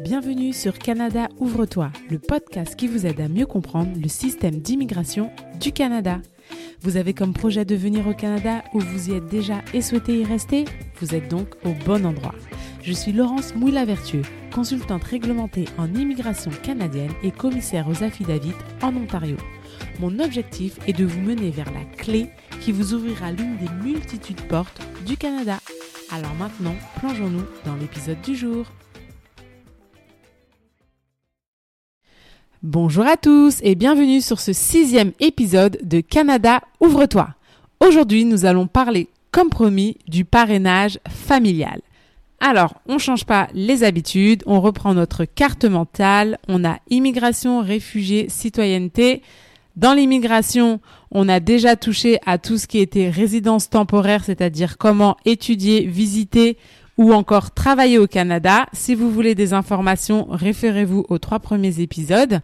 Bienvenue sur Canada Ouvre-toi, le podcast qui vous aide à mieux comprendre le système d'immigration du Canada. Vous avez comme projet de venir au Canada ou vous y êtes déjà et souhaitez y rester? Vous êtes donc au bon endroit. Je suis Laurence Mouilla-Vertueux, consultante réglementée en immigration canadienne et commissaire aux affidavits en Ontario. Mon objectif est de vous mener vers la clé qui vous ouvrira l'une des multitudes portes du Canada. Alors maintenant, plongeons-nous dans l'épisode du jour. Bonjour à tous et bienvenue sur ce sixième épisode de Canada Ouvre-toi. Aujourd'hui, nous allons parler, comme promis, du parrainage familial. Alors, on change pas les habitudes, on reprend notre carte mentale, on a immigration, réfugiés, citoyenneté. Dans l'immigration, on a déjà touché à tout ce qui était résidence temporaire, c'est-à-dire comment étudier, visiter ou encore travailler au Canada. Si vous voulez des informations, référez-vous aux trois premiers épisodes.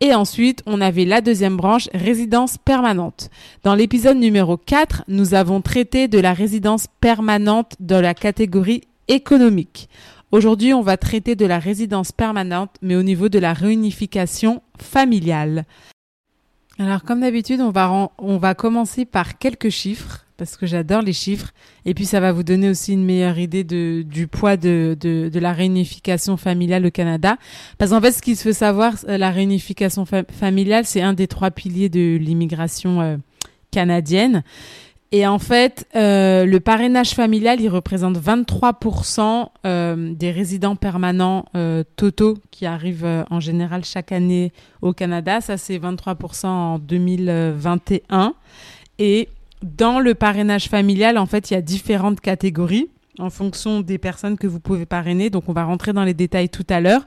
Et ensuite, on avait la deuxième branche, résidence permanente. Dans l'épisode numéro 4, nous avons traité de la résidence permanente dans la catégorie économique. Aujourd'hui, on va traiter de la résidence permanente, mais au niveau de la réunification familiale. Alors, comme d'habitude, on va, on va commencer par quelques chiffres parce que j'adore les chiffres. Et puis ça va vous donner aussi une meilleure idée de, du poids de, de, la réunification familiale au Canada. Parce qu'en fait, ce qu'il faut savoir, euh, la réunification familiale, c'est un des trois piliers de l'immigration euh, canadienne. Et en fait, euh, le parrainage familial, il représente 23% euh, des résidents permanents totaux qui arrivent en général chaque année au Canada. Ça, c'est 23% en 2021. Et dans le parrainage familial, en fait, il y a différentes catégories en fonction des personnes que vous pouvez parrainer. Donc, on va rentrer dans les détails tout à l'heure.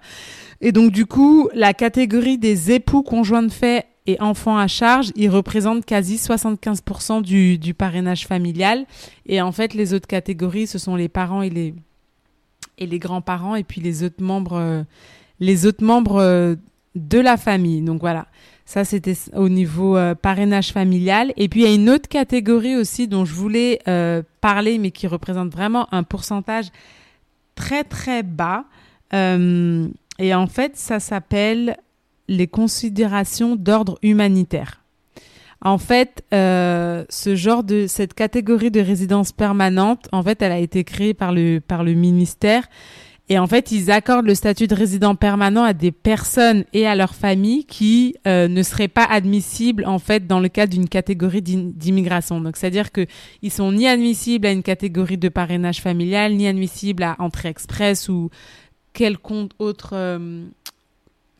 Et donc, du coup, la catégorie des époux, conjoints de fait et enfants à charge, ils représentent quasi 75% du, du parrainage familial. Et en fait, les autres catégories, ce sont les parents et les, et les grands-parents et puis les autres membres, euh, les autres membres euh, de la famille. Donc voilà. Ça, c'était au niveau euh, parrainage familial. Et puis, il y a une autre catégorie aussi dont je voulais euh, parler, mais qui représente vraiment un pourcentage très, très bas. Euh, et en fait, ça s'appelle les considérations d'ordre humanitaire. En fait, ce genre de cette catégorie de résidence permanente, en fait, elle a été créée par le par le ministère et en fait, ils accordent le statut de résident permanent à des personnes et à leurs familles qui euh, ne seraient pas admissibles en fait dans le cadre d'une catégorie d'immigration. Donc, c'est-à-dire que ils sont ni admissibles à une catégorie de parrainage familial, ni admissibles à entrée express ou quelconque autre euh,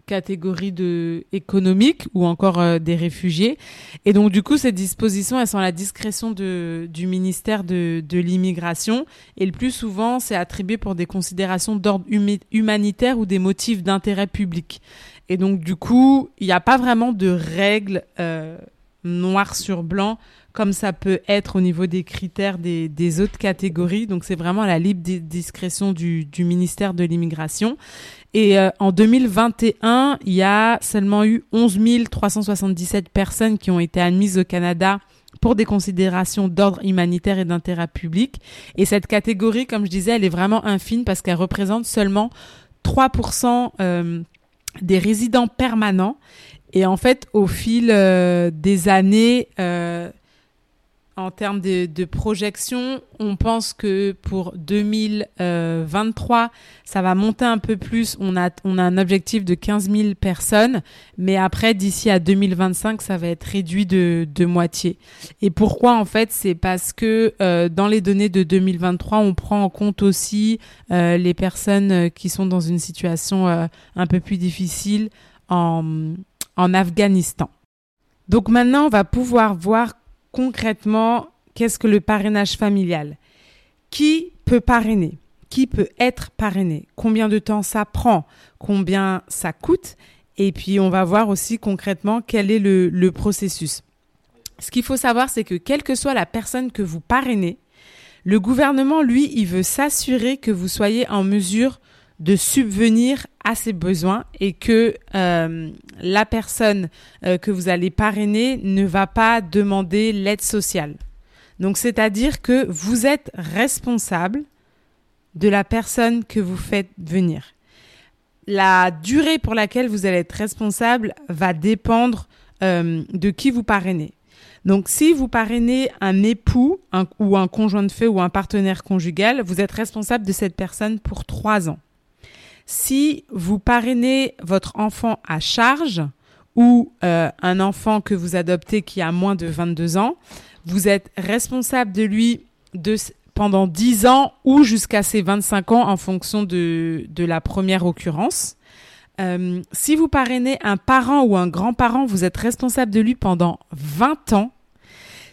catégorie de économique ou encore euh, des réfugiés. Et donc du coup, ces dispositions, elles sont à la discrétion de, du ministère de, de l'immigration. Et le plus souvent, c'est attribué pour des considérations d'ordre humanitaire ou des motifs d'intérêt public. Et donc du coup, il n'y a pas vraiment de règles euh, noir sur blanc comme ça peut être au niveau des critères des, autres catégories. Donc c'est vraiment la libre discrétion du, du ministère de l'immigration. Et euh, en 2021, il y a seulement eu 11 377 personnes qui ont été admises au Canada pour des considérations d'ordre humanitaire et d'intérêt public. Et cette catégorie, comme je disais, elle est vraiment infime parce qu'elle représente seulement 3% euh, des résidents permanents. Et en fait, au fil euh, des années, euh, en termes de, projection, on pense que pour 2023, ça va monter un peu plus. On a, on a un objectif de 15 000 personnes, mais après, d'ici à 2025, ça va être réduit de, moitié. Et pourquoi en fait C'est parce que euh, dans les données de 2023, on prend en compte aussi euh, les personnes qui sont dans une situation euh, un peu plus difficile en, en Afghanistan. Donc maintenant, on va pouvoir voir concrètement, qu'est-ce que le parrainage familial. Qui peut parrainer? Qui peut être parrainé? Combien de temps ça prend? Combien ça coûte? Et puis, on va voir aussi concrètement quel est le, le processus. Ce qu'il faut savoir, c'est que quelle que soit la personne que vous parrainez, le gouvernement, lui, il veut s'assurer que vous soyez en mesure de subvenir à ses besoins et que euh, la personne euh, que vous allez parrainer ne va pas demander l'aide sociale. Donc c'est-à-dire que vous êtes responsable de la personne que vous faites venir. la durée pour laquelle vous allez être responsable va dépendre euh, de qui vous parrainez. Donc, si vous parrainez un époux ou un conjoint de fait ou un partenaire conjugal, vous êtes responsable de cette personne pour trois ans. Si vous parrainez votre enfant à charge ou euh, un enfant que vous adoptez qui a moins de 22 ans, vous êtes responsable de lui de, pendant 10 ans ou jusqu'à ses 25 ans en fonction de, de la première occurrence. Euh, si vous parrainez un parent ou un grand-parent, vous êtes responsable de lui pendant 20 ans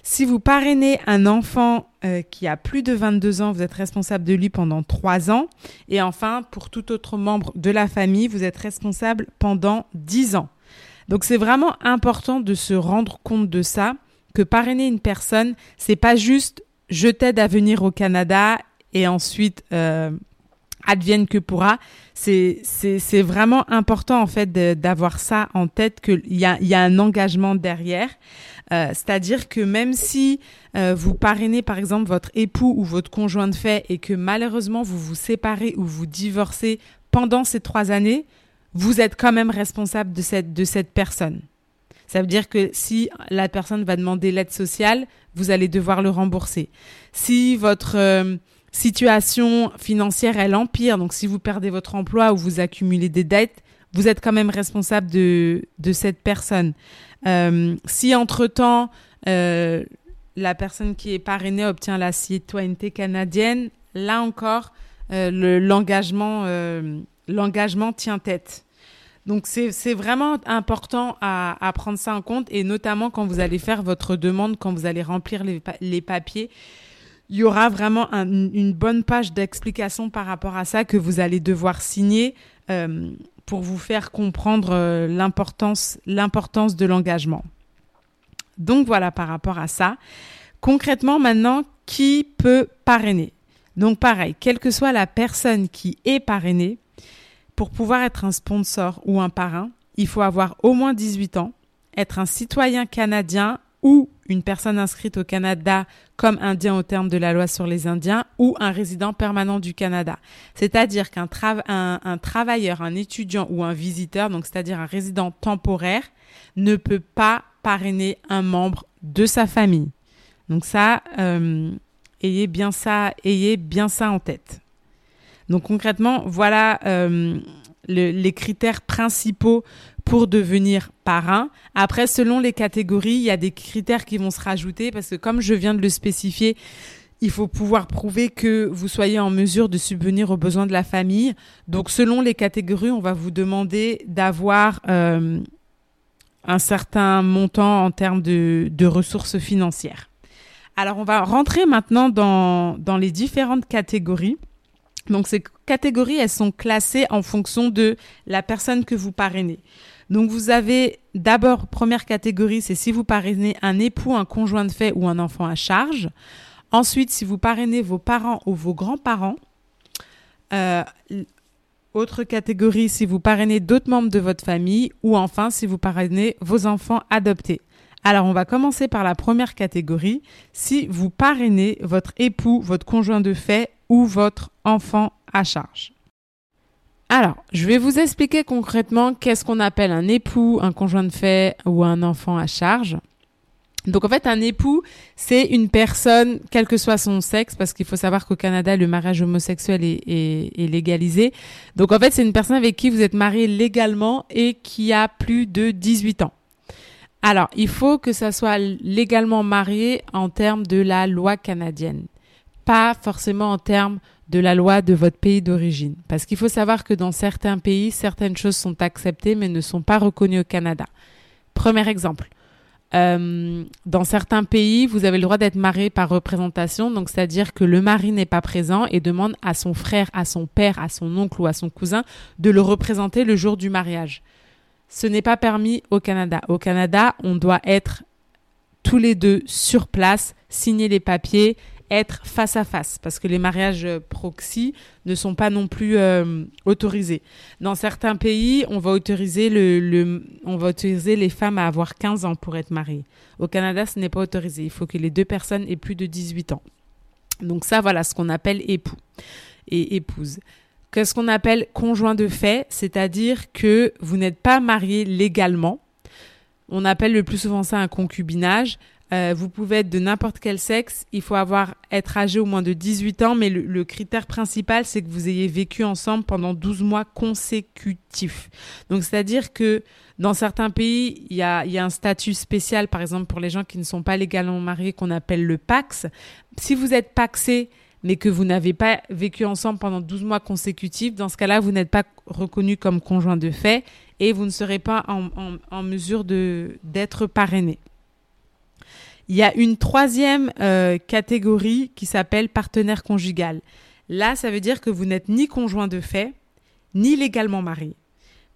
si vous parrainez un enfant euh, qui a plus de 22 ans, vous êtes responsable de lui pendant 3 ans. Et enfin, pour tout autre membre de la famille, vous êtes responsable pendant 10 ans. Donc c'est vraiment important de se rendre compte de ça, que parrainer une personne, c'est pas juste je t'aide à venir au Canada et ensuite euh, advienne que pourra. C'est c'est vraiment important en fait d'avoir ça en tête qu'il y a il y a un engagement derrière. Euh, c'est-à-dire que même si euh, vous parrainez par exemple votre époux ou votre conjoint de fait et que malheureusement vous vous séparez ou vous divorcez pendant ces trois années, vous êtes quand même responsable de cette, de cette personne. Ça veut dire que si la personne va demander l'aide sociale, vous allez devoir le rembourser. Si votre euh, situation financière, elle empire, donc si vous perdez votre emploi ou vous accumulez des dettes, vous êtes quand même responsable de, de cette personne. Euh, si entre-temps, euh, la personne qui est parrainée obtient la citoyenneté canadienne, là encore, euh, l'engagement l'engagement tient tête. Donc c'est vraiment important à, à, prendre ça en compte et notamment quand vous allez faire votre demande, quand vous allez remplir les, les papiers, il y aura vraiment un, une bonne page d'explication par rapport à ça que vous allez devoir signer. Euh, pour vous faire comprendre euh, l'importance de l'engagement. Donc voilà par rapport à ça. Concrètement maintenant, qui peut parrainer? Donc pareil, quelle que soit la personne qui est parrainée, pour pouvoir être un sponsor ou un parrain, il faut avoir au moins 18 ans, être un citoyen canadien ou une personne inscrite au Canada comme indien au terme de la loi sur les Indiens ou un résident permanent du Canada. C'est-à-dire qu'un un, travailleur, un étudiant ou un visiteur, donc c'est-à-dire un résident temporaire, ne peut pas parrainer un membre de sa famille. Donc ça, euh, ayez bien ça, ayez bien ça en tête. Donc concrètement, voilà euh, les critères principaux pour devenir parrain. Après, selon les catégories, il y a des critères qui vont se rajouter parce que comme je viens de le spécifier, il faut pouvoir prouver que vous soyez en mesure de subvenir aux besoins de la famille. Donc, selon les catégories, on va vous demander d'avoir euh, un certain montant en termes de, ressources financières. Alors, on va rentrer maintenant dans, dans les différentes catégories. Donc, ces catégories, elles sont classées en fonction de la personne que vous parrainez. Donc vous avez d'abord, première catégorie, c'est si vous parrainez un époux, un conjoint de fait ou un enfant à charge. Ensuite, si vous parrainez vos parents ou vos grands-parents. Euh, autre catégorie, si vous parrainez d'autres membres de votre famille. Ou enfin, si vous parrainez vos enfants adoptés. Alors, on va commencer par la première catégorie. Si vous parrainez votre époux, votre conjoint de fait ou votre enfant à charge. Alors, je vais vous expliquer concrètement qu'est-ce qu'on appelle un époux, un conjoint de fait ou un enfant à charge. Donc en fait, un époux, c'est une personne, quel que soit son sexe, parce qu'il faut savoir qu'au Canada, le mariage homosexuel est, est, légalisé. Donc en fait, c'est une personne avec qui vous êtes marié légalement et qui a plus de 18 ans. Alors, il faut que ça soit légalement marié en termes de la loi canadienne, pas forcément en termes de la loi de votre pays d'origine. Parce qu'il faut savoir que dans certains pays, certaines choses sont acceptées mais ne sont pas reconnues au Canada. Premier exemple. Euh, dans certains pays, vous avez le droit d'être marié par représentation, donc c'est-à-dire que le mari n'est pas présent et demande à son frère, à son père, à son oncle ou à son cousin de le représenter le jour du mariage. Ce n'est pas permis au Canada. Au Canada, on doit être tous les deux sur place, signer les papiers être face à face parce que les mariages proxy ne sont pas non plus euh, autorisés. Dans certains pays, on va autoriser on va autoriser les femmes à avoir 15 ans pour être mariées. Au Canada, ce n'est pas autorisé. Il faut que les deux personnes aient plus de 18 ans. Donc ça, voilà ce qu'on appelle époux et épouse. Qu'est-ce qu'on appelle conjoint de fait C'est-à-dire que vous n'êtes pas marié légalement. On appelle le plus souvent ça un concubinage. Euh, vous pouvez être de n'importe quel sexe. Il faut avoir être âgé au moins de 18 ans, mais le, critère principal, c'est que vous ayez vécu ensemble pendant 12 mois consécutifs. Donc, c'est-à-dire que dans certains pays, il y a, un statut spécial, par exemple pour les gens qui ne sont pas légalement mariés, qu'on appelle le Pax. Si vous êtes paxé, mais que vous n'avez pas vécu ensemble pendant 12 mois consécutifs, dans ce cas-là, vous n'êtes pas reconnu comme conjoint de fait et vous ne serez pas en mesure d'être parrainé. Il y a une troisième euh, catégorie qui s'appelle partenaire conjugal. Là, ça veut dire que vous n'êtes ni conjoint de fait, ni légalement marié.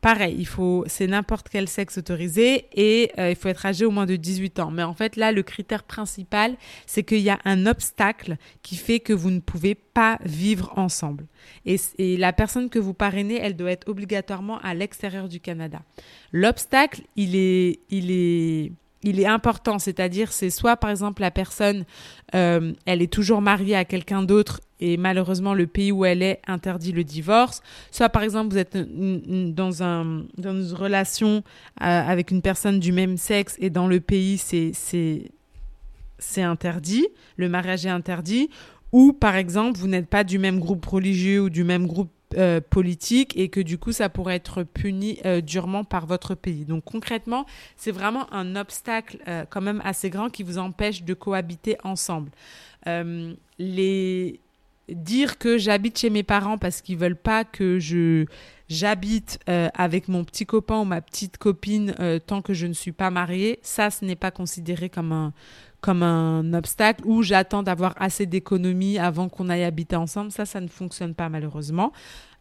Pareil, il faut, c'est n'importe quel sexe autorisé et euh, il faut être âgé au moins de 18 ans. Mais en fait, là, le critère principal, c'est qu'il y a un obstacle qui fait que vous ne pouvez pas vivre ensemble. Et, et la personne que vous parrainez, elle doit être obligatoirement à l'extérieur du Canada. L'obstacle, il est, il est, il est important, c'est-à-dire c'est soit par exemple la personne, euh, elle est toujours mariée à quelqu'un d'autre et malheureusement le pays où elle est interdit le divorce, soit par exemple vous êtes dans, un, dans une relation euh, avec une personne du même sexe et dans le pays c'est c'est interdit, le mariage est interdit, ou par exemple vous n'êtes pas du même groupe religieux ou du même groupe euh, politique et que du coup ça pourrait être puni euh, durement par votre pays. Donc concrètement, c'est vraiment un obstacle euh, quand même assez grand qui vous empêche de cohabiter ensemble. Dire que j'habite chez mes parents parce qu'ils veulent pas que je j'habite avec mon petit copain ou ma petite copine tant que je ne suis pas mariée, ça ce n'est pas considéré comme un comme un obstacle ou j'attends d'avoir assez d'économies avant qu'on aille habiter ensemble. Ça, ça ne fonctionne pas malheureusement.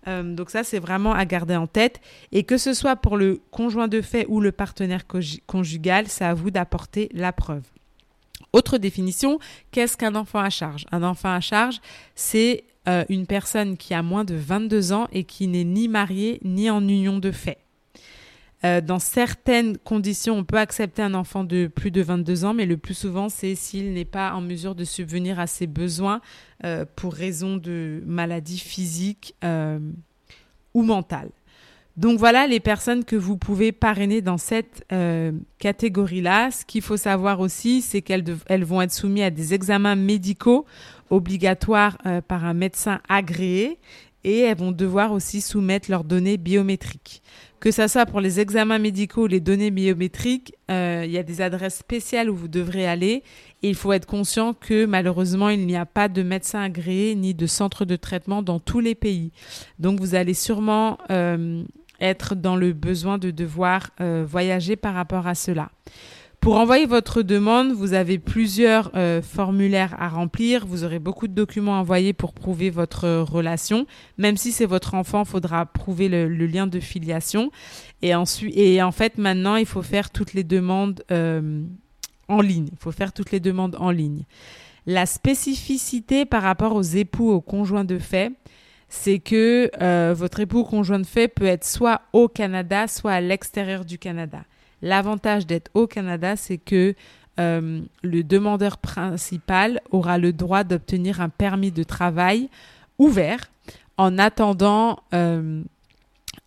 Euh, donc ça, c'est vraiment à garder en tête. Et que ce soit pour le conjoint de fait ou le partenaire conjugal, c'est à vous d'apporter la preuve. Autre définition, qu'est-ce qu'un enfant à charge? Un enfant à charge, c'est euh, une personne qui a moins de 22 ans et qui n'est ni mariée ni en union de fait. Euh, dans certaines conditions, on peut accepter un enfant de plus de 22 ans, mais le plus souvent, c'est s'il n'est pas en mesure de subvenir à ses besoins euh, pour raison de maladie physique ou mentale. Donc voilà les personnes que vous pouvez parrainer dans cette catégorie-là. Ce qu'il faut savoir aussi, c'est qu'elles elles vont être soumises à des examens médicaux obligatoires par un médecin agréé et elles vont devoir aussi soumettre leurs données biométriques. Que ça soit pour les examens médicaux ou les données biométriques, euh, il y a des adresses spéciales où vous devrez aller et il faut être conscient que malheureusement, il n'y a pas de médecin agréé ni de centre de traitement dans tous les pays. Donc, vous allez sûrement euh, être dans le besoin de devoir euh, voyager par rapport à cela. Pour envoyer votre demande, vous avez plusieurs euh, formulaires à remplir. Vous aurez beaucoup de documents à envoyer pour prouver votre relation. Même si c'est votre enfant, il faudra prouver le, lien de filiation. Et ensuite, et en fait, maintenant, il faut faire toutes les demandes euh, en ligne. Il faut faire toutes les demandes en ligne. La spécificité par rapport aux époux, aux conjoints de fait, c'est que euh, votre époux ou conjoint de fait peut être soit au Canada, soit à l'extérieur du Canada. L'avantage d'être au Canada, c'est que euh, le demandeur principal aura le droit d'obtenir un permis de travail ouvert en attendant, euh,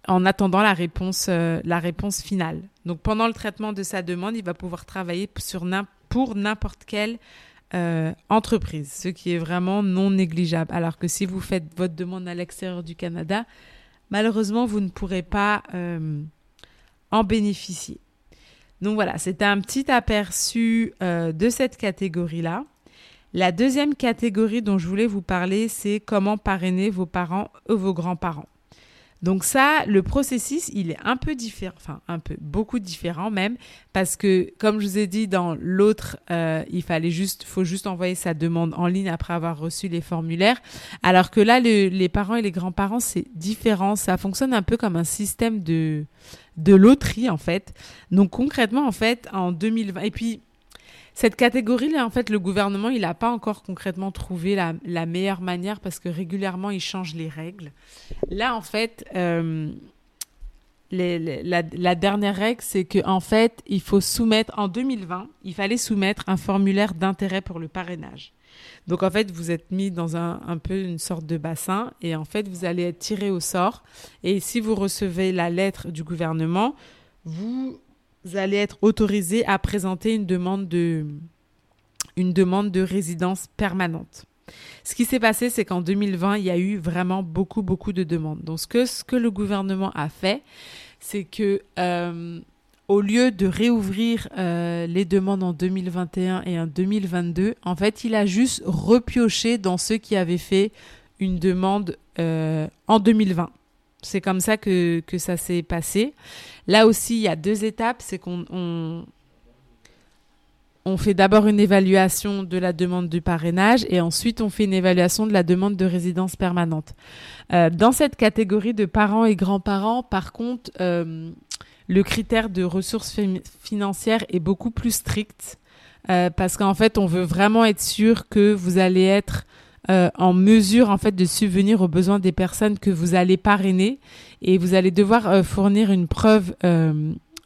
en attendant la, réponse, la réponse finale. Donc pendant le traitement de sa demande, il va pouvoir travailler pour n'importe quelle entreprise, ce qui est vraiment non négligeable. Alors que si vous faites votre demande à l'extérieur du Canada, malheureusement, vous ne pourrez pas en bénéficier. Donc voilà, c'était un petit aperçu euh, de cette catégorie-là. La deuxième catégorie dont je voulais vous parler, c'est comment parrainer vos parents ou vos grands-parents. Donc ça, le processus, il est un peu différent, enfin un peu, beaucoup différent même, parce que comme je vous ai dit dans l'autre, euh, il fallait juste, faut juste envoyer sa demande en ligne après avoir reçu les formulaires, alors que là, les parents et les grands-parents, c'est différent. Ça fonctionne un peu comme un système de de loterie en fait. Donc concrètement en fait en 2020 et puis cette catégorie-là, en fait, le gouvernement, il n'a pas encore concrètement trouvé la, meilleure manière parce que régulièrement, il change les règles. Là, en fait, euh, la, dernière règle, c'est qu'en en fait, il faut soumettre, en 2020, il fallait soumettre un formulaire d'intérêt pour le parrainage. Donc en fait, vous êtes mis dans un, un, peu une sorte de bassin et en fait, vous allez être tiré au sort. Et si vous recevez la lettre du gouvernement, vous allez être autorisé à présenter une demande de, une demande de résidence permanente. Ce qui s'est passé, c'est qu'en 2020, il y a eu vraiment beaucoup, beaucoup de demandes. Donc, ce que, ce que le gouvernement a fait, c'est que euh, au lieu de réouvrir euh, les demandes en 2021 et en 2022, en fait, il a juste repioché dans ceux qui avaient fait une demande euh, en 2020. C'est comme ça que, que ça s'est passé. Là aussi, il y a deux étapes. C'est qu'on on fait d'abord une évaluation de la demande du parrainage et ensuite on fait une évaluation de la demande de résidence permanente. Euh, dans cette catégorie de parents et grands-parents, par contre, euh, le critère de ressources financières est beaucoup plus strict euh, parce qu'en fait, on veut vraiment être sûr que vous allez être en mesure en fait de subvenir aux besoins des personnes que vous allez parrainer et vous allez devoir fournir une preuve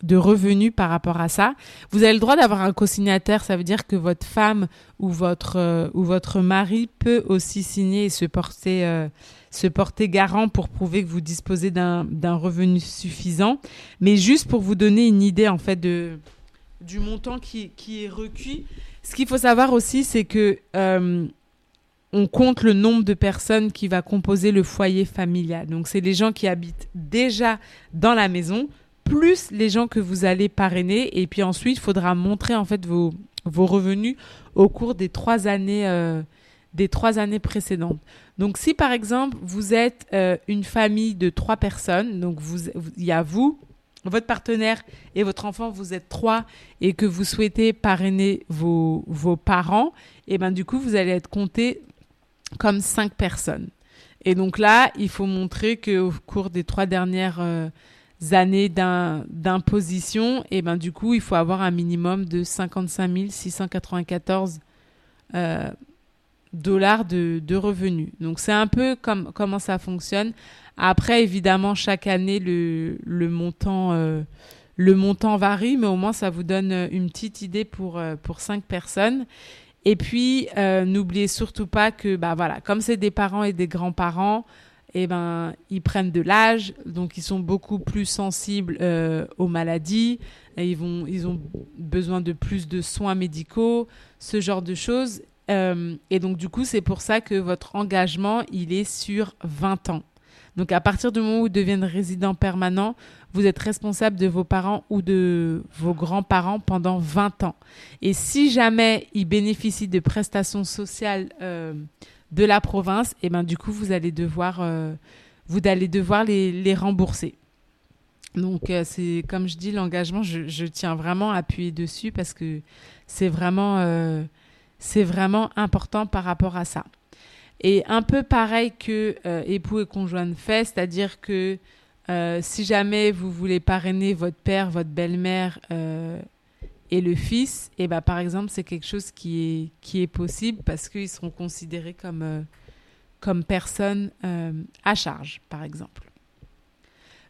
de revenus par rapport à ça. Vous avez le droit d'avoir un co-signataire, ça veut dire que votre femme ou votre euh, ou votre mari peut aussi signer et se porter euh, se porter garant pour prouver que vous disposez d'un revenu suffisant. Mais juste pour vous donner une idée en fait de du montant qui qui est requis. Ce qu'il faut savoir aussi, c'est que euh, on compte le nombre de personnes qui va composer le foyer familial. Donc, c'est les gens qui habitent déjà dans la maison, plus les gens que vous allez parrainer. Et puis ensuite, il faudra montrer en fait vos, vos revenus au cours des trois années, euh, des trois années précédentes. Donc, si par exemple, vous êtes euh, une famille de trois personnes, donc il y a vous, votre partenaire et votre enfant, vous êtes trois et que vous souhaitez parrainer vos, vos parents, et ben du coup, vous allez être compté comme cinq personnes. Et donc là, il faut montrer qu'au cours des trois dernières euh, années d'imposition, et ben du coup, il faut avoir un minimum de 55 694 euh, dollars de, revenus. Donc c'est un peu comme comment ça fonctionne. Après, évidemment, chaque année, le, montant euh, le montant varie, mais au moins ça vous donne une petite idée pour pour cinq personnes. Et puis, n'oubliez surtout pas que, bah voilà, comme c'est des parents et des grands-parents, eh ben, ils prennent de l'âge, donc ils sont beaucoup plus sensibles euh, aux maladies, et ils, vont, ils ont besoin de plus de soins médicaux, ce genre de choses. Euh, et donc, du coup, c'est pour ça que votre engagement, il est sur 20 ans. Donc, à partir du moment où vous deviennent résident permanent, vous êtes responsable de vos parents ou de vos grands-parents pendant 20 ans. Et si jamais ils bénéficient de prestations sociales euh, de la province, et ben du coup vous allez devoir euh, vous allez devoir les, rembourser. Donc euh, c'est comme je dis l'engagement, je, tiens vraiment à appuyer dessus parce que c'est vraiment important par rapport à ça. Et un peu pareil que époux et conjoint fait, c'est-à-dire que si jamais vous voulez parrainer votre père, votre belle-mère et le fils, et eh ben, par exemple, c'est quelque chose qui est, qui est possible parce qu'ils seront considérés comme, euh, comme personnes euh, à charge, par exemple.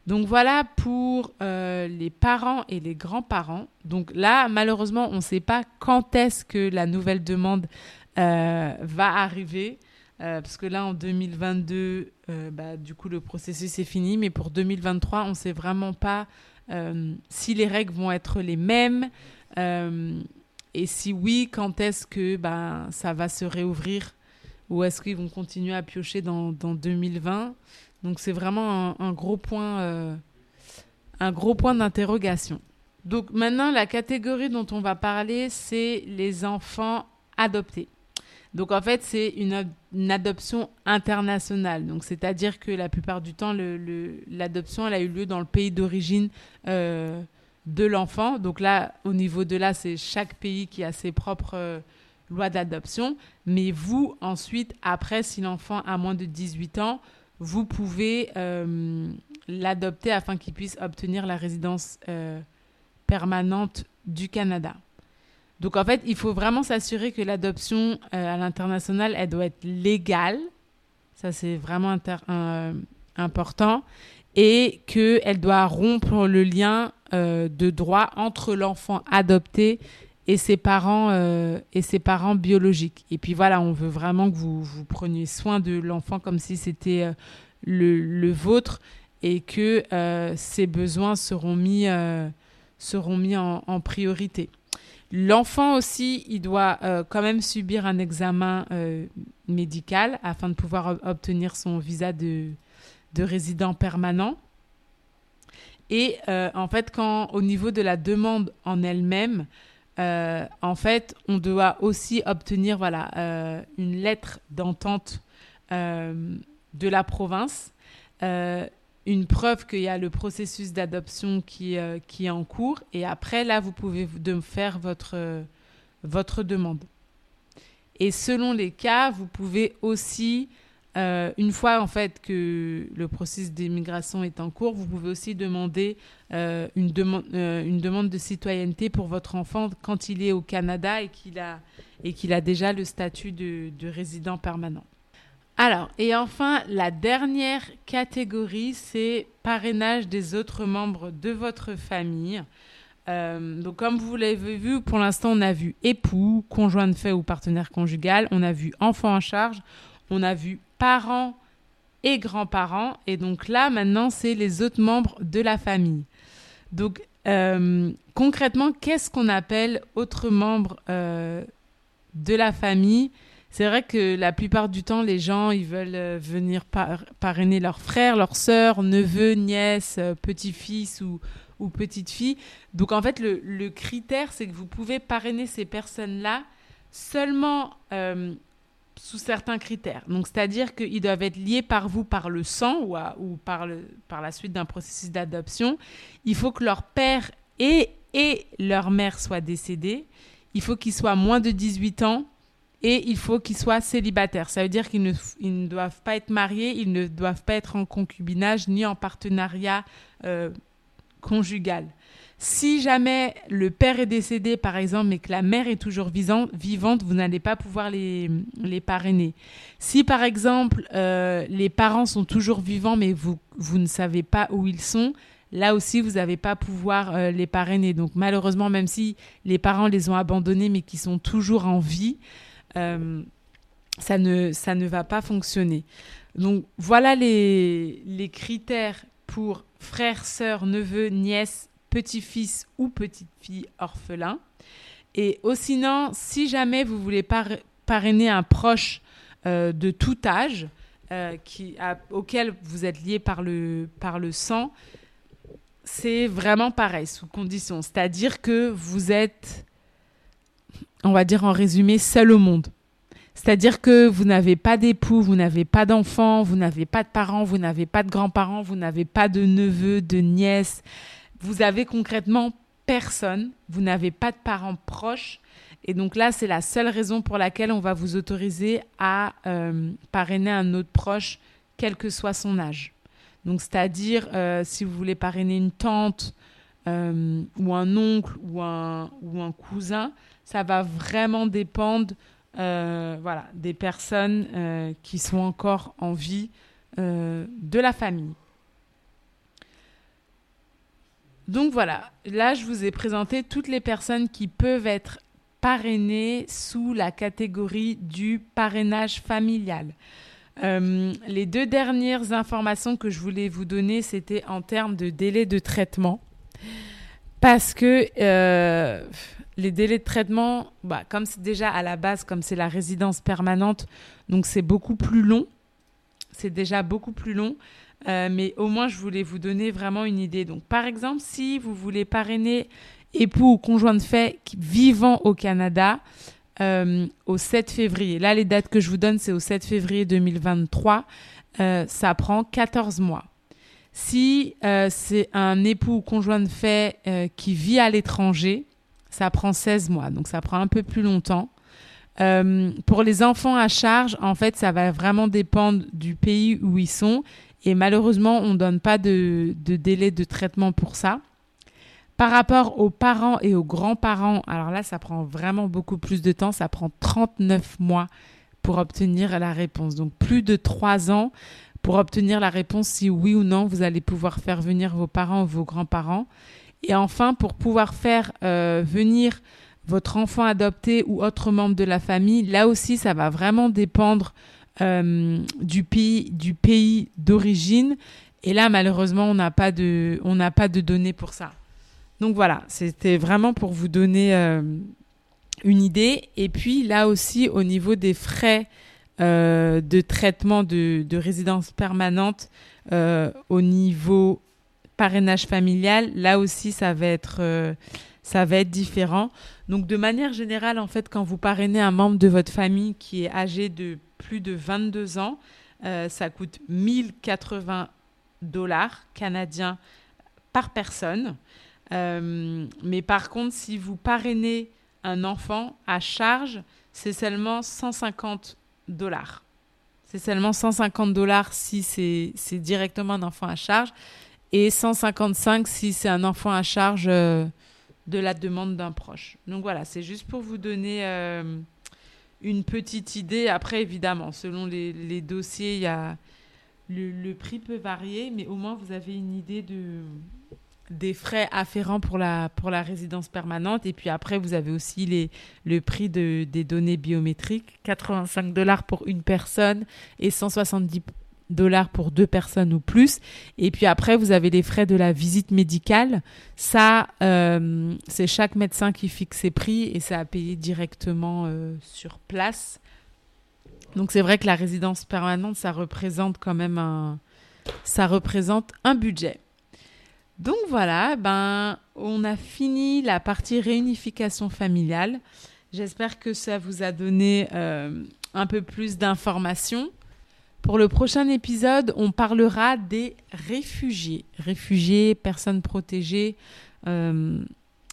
Donc voilà pour euh, les parents et les grands-parents. Donc là, malheureusement, on ne sait pas quand est-ce que la nouvelle demande va arriver. Parce que là, en 2022, bah, du coup, le processus est fini. Mais pour 2023, on ne sait vraiment pas si les règles vont être les mêmes, euh, et si oui, quand est-ce que ben, ça va se réouvrir? Ou est-ce qu'ils vont continuer à piocher dans, dans 2020 Donc c'est vraiment un, gros point, euh, un gros point d'interrogation. Donc maintenant, la catégorie dont on va parler, c'est les enfants adoptés. Donc en fait, c'est une, adoption internationale. Donc c'est-à-dire que la plupart du temps, l'adoption, a eu lieu dans le pays d'origine euh, de l'enfant. Donc là, au niveau de là, c'est chaque pays qui a ses propres euh, lois d'adoption. Mais vous, ensuite, après, si l'enfant a moins de 18 ans, vous pouvez euh, l'adopter afin qu'il puisse obtenir la résidence permanente du Canada. Donc en fait, il faut vraiment s'assurer que l'adoption à l'international, elle doit être légale. Ça, c'est vraiment important. et qu'elle doit rompre le lien euh, de droit entre l'enfant adopté et ses parents euh, et ses parents biologiques. Et puis voilà, on veut vraiment que vous, vous preniez soin de l'enfant comme si c'était euh, le, vôtre et que ses besoins seront mis, seront mis en priorité. L'enfant aussi, il doit quand même subir un examen médical afin de pouvoir obtenir son visa de, de résident permanent. Et euh, en fait, quand au niveau de la demande en elle-même, euh, en fait, on doit aussi obtenir euh, une lettre d'entente de la province, une preuve qu'il y a le processus d'adoption qui, qui est en cours, et après là, vous pouvez de faire votre votre demande. Et selon les cas, vous pouvez aussi euh, une fois en fait que le processus d'immigration est en cours, vous pouvez aussi demander euh, une, demande, euh, une demande de citoyenneté pour votre enfant quand il est au Canada et qu'il a, a déjà le statut de, résident permanent. Alors, et enfin, la dernière catégorie, c'est parrainage des autres membres de votre famille. donc, comme vous l'avez vu, pour l'instant, on a vu époux, conjoint de fait ou partenaire conjugal, on a vu enfant en charge, on a vu parents et grands-parents. Et donc là, maintenant, c'est les autres membres de la famille. Donc, euh, concrètement, qu'est-ce qu'on appelle autres membres euh, de la famille? C'est vrai que la plupart du temps, les gens, ils veulent euh, venir parrainer leurs frères, leurs sœurs, neveux, nièces, petits-fils ou, ou petites-filles. Donc, en fait, le, le critère, c'est que vous pouvez parrainer ces personnes-là seulement sous certains critères. Donc, c'est-à-dire qu'ils doivent être liés par vous par le sang ou, ou par, le, par la suite d'un processus d'adoption. Il faut que leur père et, et leur mère soient décédés. Il faut qu'ils soient moins de 18 ans et il faut qu'ils soient célibataires. Ça veut dire qu'ils ne, ils ne, doivent pas être mariés, ils ne doivent pas être en concubinage ni en partenariat euh, conjugal. Si jamais le père est décédé, par exemple, mais que la mère est toujours vivante, vous n'allez pas pouvoir les, les, parrainer. Si, par exemple, euh, les parents sont toujours vivants, mais vous, vous ne savez pas où ils sont, là aussi, vous n'allez pas pouvoir euh, les parrainer. Donc, malheureusement, même si les parents les ont abandonnés, mais qui sont toujours en vie, euh, ça, ne, ça ne va pas fonctionner. Donc, voilà les, les critères pour frères, sœurs, neveux, nièces petit-fils ou petite-fille orphelin. Et sinon, si jamais vous voulez parrainer un proche euh, de tout âge euh, qui, auquel vous êtes lié par le, par le sang, c'est vraiment pareil, sous condition. C'est-à-dire que vous êtes, on va dire en résumé, seul au monde. C'est-à-dire que vous n'avez pas d'époux, vous n'avez pas d'enfants, vous n'avez pas de parents, vous n'avez pas de grands-parents, vous n'avez pas de neveux, de nièces, vous avez concrètement personne, vous n'avez pas de parents proches. Et donc là, c'est la seule raison pour laquelle on va vous autoriser à euh, parrainer un autre proche, quel que soit son âge. Donc, c'est-à-dire, euh, si vous voulez parrainer une tante euh, ou un oncle ou un, ou un cousin, ça va vraiment dépendre voilà, des personnes qui sont encore en vie de la famille. Donc voilà, là je vous ai présenté toutes les personnes qui peuvent être parrainées sous la catégorie du parrainage familial. Euh, les deux dernières informations que je voulais vous donner, c'était en termes de délai de traitement. Parce que euh, les délais de traitement, bah, comme c'est déjà à la base, comme c'est la résidence permanente, donc c'est beaucoup plus long. C'est déjà beaucoup plus long. Euh, mais au moins, je voulais vous donner vraiment une idée. Donc, par exemple, si vous voulez parrainer époux ou conjoint de fait vivant au Canada euh, au 7 février, là, les dates que je vous donne, c'est au 7 février 2023, euh, ça prend 14 mois. Si c'est un époux ou conjoint de fait qui vit à l'étranger, ça prend 16 mois, donc ça prend un peu plus longtemps. pour les enfants à charge, en fait, ça va vraiment dépendre du pays où ils sont et malheureusement, on ne donne pas de, délai de traitement pour ça. Par rapport aux parents et aux grands-parents, alors là, ça prend vraiment beaucoup plus de temps. Ça prend 39 mois pour obtenir la réponse. Donc plus de 3 ans pour obtenir la réponse si oui ou non vous allez pouvoir faire venir vos parents ou vos grands-parents. Et enfin, pour pouvoir faire euh, venir votre enfant adopté ou autre membre de la famille, là aussi, ça va vraiment dépendre euh, du pays, du pays d'origine. Et là, malheureusement, on n'a pas de, on n'a pas de données pour ça. Donc voilà, c'était vraiment pour vous donner euh, une idée. Et puis là aussi, au niveau des frais euh, de traitement de, de résidence permanente, au niveau parrainage familial, là aussi, ça va être ça va être différent. Donc de manière générale, en fait, quand vous parrainez un membre de votre famille qui est âgé de plus de 22 ans, euh, ça coûte 1080 dollars canadiens par personne. Euh, mais par contre, si vous parrainez un enfant à charge, c'est seulement 150 C'est seulement 150 dollars si c'est directement un enfant à charge et 155 si c'est un enfant à charge euh, de la demande d'un proche. Donc voilà, c'est juste pour vous donner euh, une petite idée. Après, évidemment, selon les, dossiers, le, prix peut varier, mais au moins vous avez une idée de, des frais afférents pour la, pour la résidence permanente. Et puis après, vous avez aussi les, le prix de, des données biométriques, 85 dollars pour une personne et 170 dollars pour deux personnes ou plus. Et puis après, vous avez les frais de la visite médicale. Ça, euh, c'est chaque médecin qui fixe ses prix et ça a payé directement euh, sur place. Donc c'est vrai que la résidence permanente, ça représente quand même un, ça représente un budget. Donc voilà, ben on a fini la partie réunification familiale. J'espère que ça vous a donné euh, un peu plus d'informations. Pour le prochain épisode, on parlera des réfugiés. Réfugiés, personnes protégées. Euh,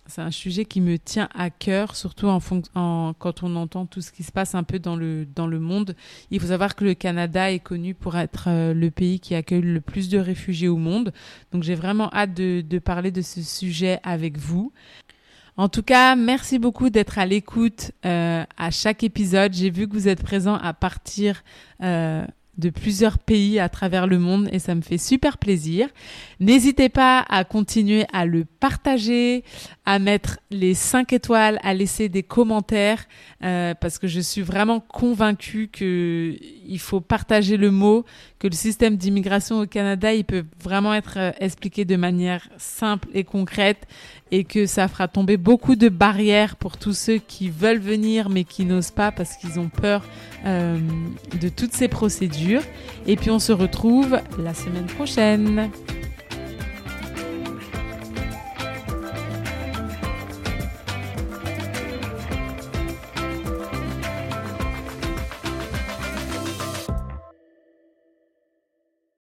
c'est un sujet qui me tient à cœur, surtout en, en, quand on entend tout ce qui se passe un peu dans le, dans le monde. Il faut savoir que le Canada est connu pour être euh, le pays qui accueille le plus de réfugiés au monde. Donc j'ai vraiment hâte de, de parler de ce sujet avec vous. En tout cas, merci beaucoup d'être à l'écoute euh, à chaque épisode. J'ai vu que vous êtes présent à partir euh, de plusieurs pays à travers le monde et ça me fait super plaisir. N'hésitez pas à continuer à le partager, à mettre les 5 étoiles, à laisser des commentaires euh, parce que je suis vraiment convaincue que il faut partager le mot, que le système d'immigration au Canada, il peut vraiment être euh, expliqué de manière simple et concrète et que ça fera tomber beaucoup de barrières pour tous ceux qui veulent venir mais qui n'osent pas parce qu'ils ont peur euh, de toutes ces procédures. Et puis on se retrouve la semaine prochaine.